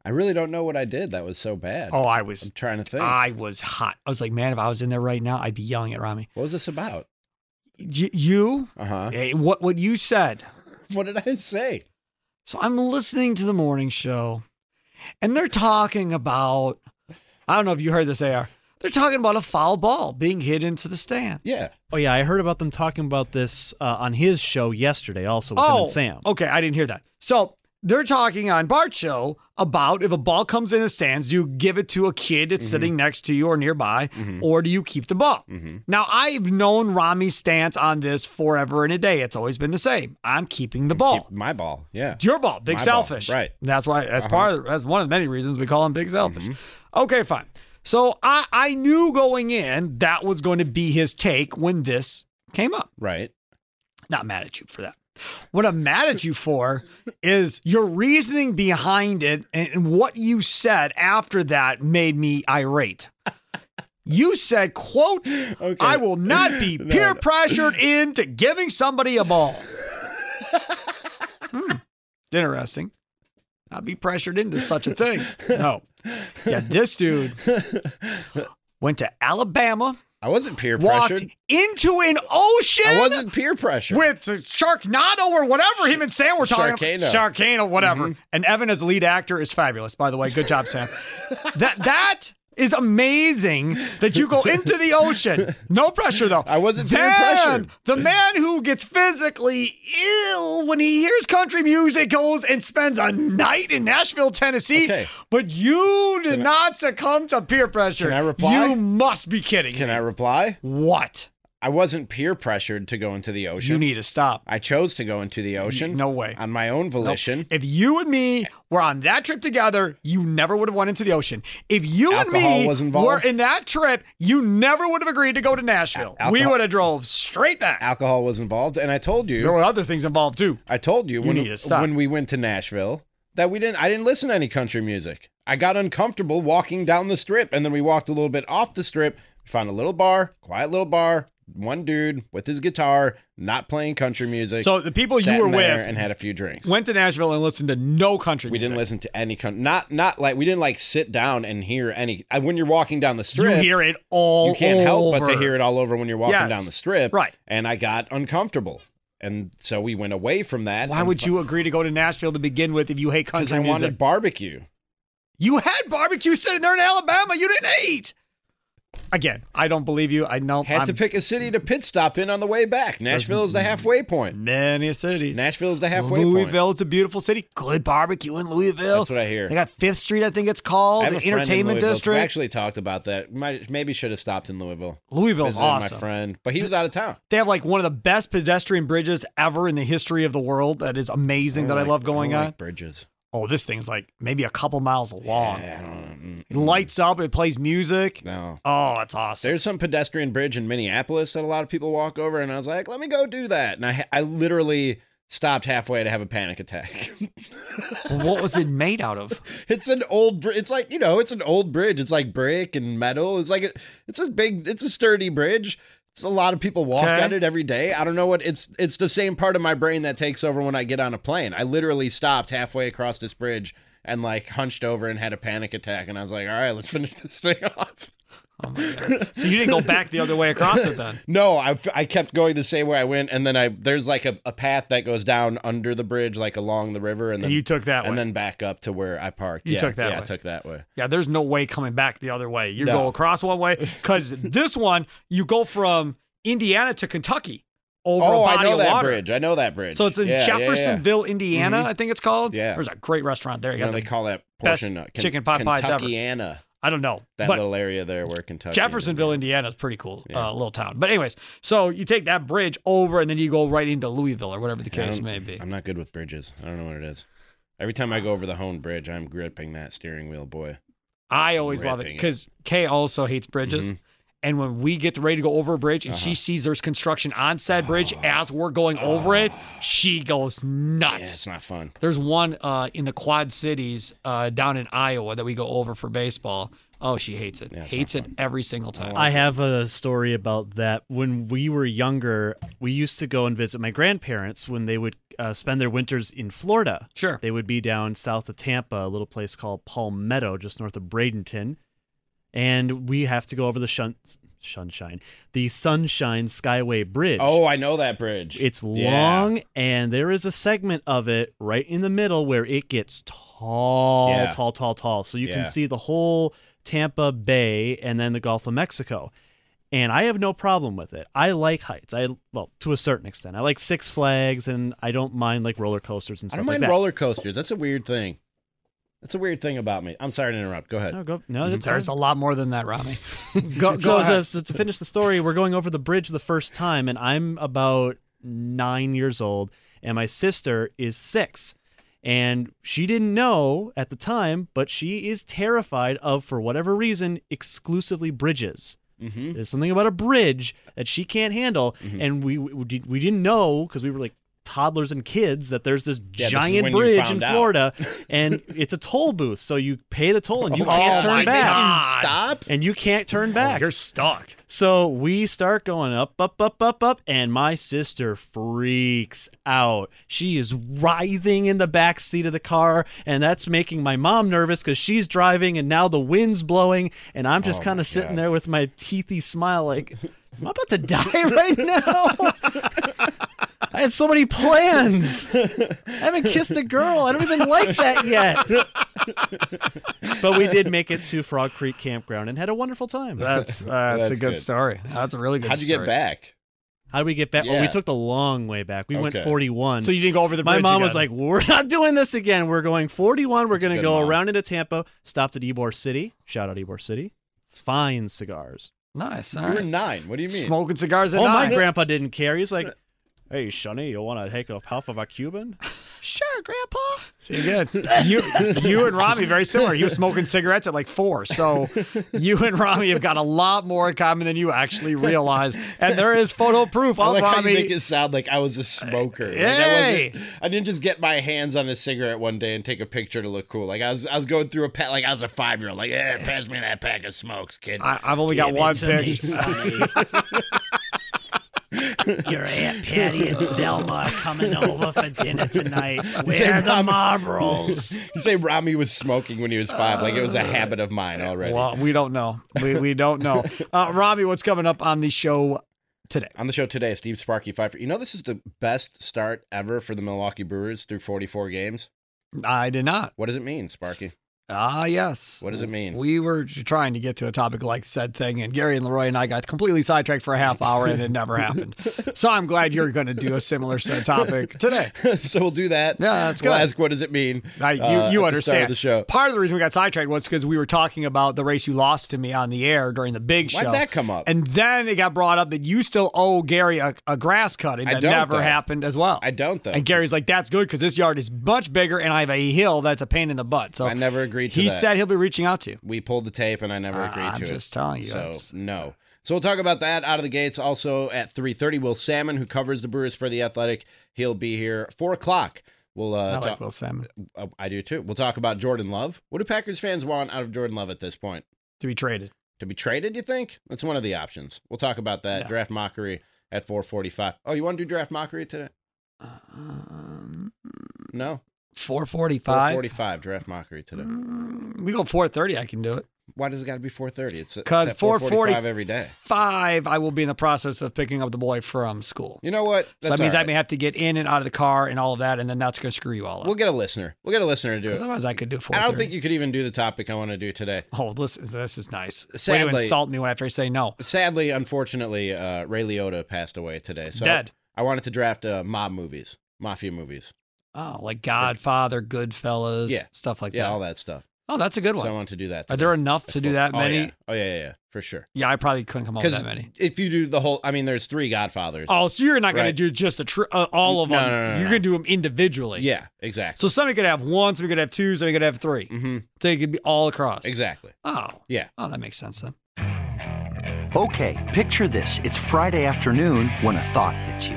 I really don't know what I did. That was so bad. Oh, I was I'm trying to think. I was hot. I was like, man, if I was in there right now, I'd be yelling at Rami. what was this about? Y- you, Uh huh. eh, what what you said. What did I say? So I'm listening to the morning show, and they're talking about. I don't know if you heard this, AR. They're talking about a foul ball being hit into the stands. Yeah. Oh, yeah. I heard about them talking about this uh, on his show yesterday, also with him Oh, and Sam. okay. I didn't hear that. So they're talking on Bart show about if a ball comes in the stands, do you give it to a kid that's sitting next to you or nearby, or do you keep the ball? Now, I've known Rami's stance on this forever and a day. It's always been the same. I'm keeping the ball. Keep my ball. Yeah. It's your ball, big My ball, selfish. right. That's why. That's Uh-huh. part. Of, that's one of the many reasons we call him big selfish. Mm-hmm. Okay, fine. So I I knew going in that was going to be his take when this came up. Right. Not mad at you for that. What I'm mad at you for is your reasoning behind it and, what you said after that made me irate. You said, quote, I will not be No, peer no. pressured into giving somebody a ball. Hmm. Interesting. Not be pressured into such a thing. No. Yeah, this dude went to Alabama. I wasn't peer walked pressured. into an ocean. I wasn't peer pressured. with Sharknado or whatever him and Sam were talking Sharkano. about. Sharkano, whatever. Mm-hmm. And Evan as the lead actor is fabulous, by the way. Good job, Sam. that that is amazing that you go into the ocean. No pressure though. I wasn't pressured. The man who gets physically ill when he hears country music goes and spends a night in Nashville, Tennessee. Okay. But you did not succumb to peer pressure. Can I reply? You must be kidding. Can me. I reply? What? I wasn't peer pressured to go into the ocean. You need to stop. I chose to go into the ocean. No way. On my own volition. If you and me were on that trip together, you never would have went into the ocean. If you Alcohol and me were in that trip, you never would have agreed to go to Nashville. we would have drove straight back. Alcohol was involved, and I told you. There were other things involved too. I told you, You when need to stop. when we went to Nashville that we didn't. I didn't listen to any country music. I got uncomfortable walking down the strip, and then we walked a little bit off the strip. Found a little bar, quiet little bar, one dude with his guitar, not playing country music. So the people you were with and had a few drinks. Went to Nashville and listened to no country We music. didn't listen to any country. Not not like we didn't like sit down and hear any. Uh, when you're walking down the strip, You hear it all You can't help but to hear it all over when you're walking Yes. down the strip. Right. And I got uncomfortable, and so we went away from that. Why would you agree to go to Nashville to begin with if you hate country? Because I music? wanted barbecue. You had barbecue sitting there in Alabama. You didn't eat. Again, I don't believe you. I know. Had to I'm- pick a city to pit stop in on the way back. Nashville is the halfway point. Many cities. Nashville is the halfway point. Louisville, it's a beautiful city. Good barbecue in Louisville. That's what I hear. They got Fifth Street, I think it's called, I the entertainment Louisville. district. We actually talked about that. Might maybe should have stopped in Louisville. Louisville's awesome. My friend, but he was out of town. They have like one of the best pedestrian bridges ever in the history of the world. That is amazing. that don't I love going don't on. like bridges. Oh, this thing's like maybe a couple miles long. Yeah, I don't- mm, mm. It lights up. It plays music. No. Oh, it's awesome. There's some pedestrian bridge in Minneapolis that a lot of people walk over, and I was like, let me go do that. And I, I literally stopped halfway to have a panic attack. What was it made out of? it's an old, br- it's like you know, it's an old bridge. It's like brick and metal. It's like a, it's a big, it's a sturdy bridge. It's a lot of people walk Okay. on it every day. I don't know what it's. It's the same part of my brain that takes over when I get on a plane. I literally stopped halfway across this bridge and like hunched over and had a panic attack. And I was like, all right, let's finish this thing off. So you didn't go back the other way across it then? No, I, I kept going the same way I went, and then I there's like a, a path that goes down under the bridge, like along the river, and And then you took that and way. then back up to where I parked. You yeah, took that yeah, I took that way. Yeah, there's no way coming back the other way. You No. go across one way because this one you go from Indiana to Kentucky over oh, a body I know of that water. bridge. I know that bridge. So it's in Yeah, yeah, yeah. Jeffersonville, Indiana, Mhm. I think it's called. Yeah. there's a great restaurant there. You You know, got they call that portion uh, Ken- chicken pot pies ever. Kentuckiana. I don't know, That but little area there where Kentucky. Jeffersonville, Indiana is pretty cool, uh, little town. But anyways, so you take that bridge over, and then you go right into Louisville or whatever the case may be. I'm not good with bridges. I don't know what it is. Every time I go over the Hoan Bridge, I'm gripping that steering wheel, boy. I always love it because Kay also hates bridges. Mhm. And when we get ready to go over a bridge and she Uh-huh. sees there's construction on said bridge as we're going over it, she goes nuts. Yeah, nuts. it's not fun. There's one uh, in the Quad Cities uh, down in Iowa that we go over for baseball. Oh, she hates it. it's hates it every single time. I have a story about that. When we were younger, we used to go and visit my grandparents when they would uh, spend their winters in Florida. Sure. They would be down south of Tampa, a little place called Palmetto, just north of Bradenton. And we have to go over the shun- Sunshine, the Sunshine Skyway Bridge. Oh, I know that bridge. It's Yeah. long, and there is a segment of it right in the middle where it gets tall, Yeah. tall, tall, tall. So you Yeah. can see the whole Tampa Bay and then the Gulf of Mexico. And I have no problem with it. I like heights. I well, to a certain extent. I like Six Flags, and I don't mind like roller coasters and I stuff don't like mind that. roller coasters. That's a weird thing. That's a weird thing about me. I'm sorry to interrupt. Go ahead. No, go, no, that's There's a lot more than that, Rami. go go so, ahead. so, so to finish the story, we're going over the bridge the first time, and I'm about nine years old, and my sister is six. And she didn't know at the time, but she is terrified of, for whatever reason, exclusively bridges. Mm-hmm. There's something about a bridge that she can't handle, and we we, we didn't know because we were like toddlers and kids that there's this Yeah, giant when you bridge in. Florida, and it's a toll booth, so you pay the toll and you Oh can't my turn back. God. Stop. And you can't turn oh, back. You're stuck. So we start going up, up, up, up, up, and my sister freaks out. She is writhing in the back seat of the car, and that's making my mom nervous because she's driving, and now the wind's blowing, and I'm just Oh kind of sitting God. there with my teethy smile, like, am I about to die right now? I had so many plans. I haven't kissed a girl. I don't even like that yet. but we did make it to Frog Creek Campground and had a wonderful time. That's uh, that's, a good, good. story. That's a really good. Story. How'd you story. get back? How did we get back? Oh, we took the long way back. We went 41. So you didn't go over the My mom was again. like, "We're not doing this again. We're going 41. We're going to go mom. around into Tampa. Stopped at Ybor City. Shout out Ybor City. Fine cigars. Nice. All You were nine. What do you mean? Smoking cigars at oh, my grandpa didn't care. He's like, "Hey, Sonny, you want to take a puff of a Cuban?" Sure, Grandpa. See, you good. You, you and Rami very similar. You was smoking cigarettes at like four, so you and Rami have got a lot more in common than you actually realize. And there is photo proof I of like how you make it sound like I was a smoker. Like I wasn't. I didn't just get my hands on a cigarette one day and take a picture to look cool. Like I was, I was going through a pack. Like I was a five year old. Like, yeah, pass me that pack of smokes, kid. I, I've only got Give it one to picture. sonny. Your Aunt Patty and Selma are coming over for dinner tonight. Where are the Ram- Marlboros? you say Rami was smoking when he was five, like it was a habit of mine already. Well, we don't know. We, we don't know. Uh, Robbie, what's coming up on the show today? On the show today, Steve Sparky Pfeiffer. You know this is the best start ever for the Milwaukee Brewers through 44 games. I did not. What does it mean, Sparky? Ah, yes. What does it mean? We were trying to get to a topic like said thing, and Gary and Leroy and I got completely sidetracked for a half hour, and it never happened. So I'm glad you're going to do a similar said topic today. so we'll do that. Yeah, that's We'll good. ask what does it mean. I, you uh, you the understand of the show. Part of the reason we got sidetracked was because we were talking about the race you lost to me on the air during the big show. Why'd that come up? And then it got brought up that you still owe Gary a, a grass cutting that never though. happened as well. I don't though. and Gary's like, "That's good because this yard is much bigger, and I have a hill that's a pain in the butt." So I never agreed to he that. said he'll be reaching out to you. we pulled the tape and I never Ah, agreed I'm to it. just telling you, So that's- no. So we'll talk about that out of the gates. Also at 3:30, Will Sammon, who covers the Brewers for the Athletic, he'll be here. Four o'clock. We'll uh, I like talk- Will Sammon Uh, I do too. We'll talk about Jordan Love. What do Packers fans want out of Jordan Love at this point? to be traded. To be traded? You think? That's one of the options. We'll talk about that. Yeah. Draft mockery at 4:45. Oh, you want to do draft mockery today? Um, No. Four forty-five. 4:45 draft mockery today. We go four thirty. I can do it. Why does it got to be 4:30? It's Because 445 every day. Five. I will be in the process of picking up the boy from school. You know what? So that means all I may have to get in and out of the car and all of that, and then that's going to screw you all up. We'll get a listener. We'll get a listener to do it. otherwise, I could do four. I don't think you could even do the topic I want to do today. Oh, listen, this is nice. Way to insult me when after I say no. Sadly, unfortunately, uh, Ray Liotta passed away today. So Dead. I wanted to draft uh, mob movies, mafia movies. Oh, like Godfather, Goodfellas, Yeah. stuff like yeah, that. all that stuff. Oh, that's a good So I want to do that. Are there enough to do that Oh, many? yeah. Oh yeah, yeah, yeah, for sure. Yeah, I probably couldn't come up with that many. if you do the whole, I mean, there's three Godfathers. Oh, so you're not going to do just the tr- uh, all of No, them. no, no, no, you're no. going to do them individually. Yeah, exactly. So somebody could have one, somebody could have two, somebody could have 3 Mm-hmm. So it could be all across. Exactly. Oh, Yeah. oh, that makes sense then. Okay, picture this. It's Friday afternoon when a thought hits you.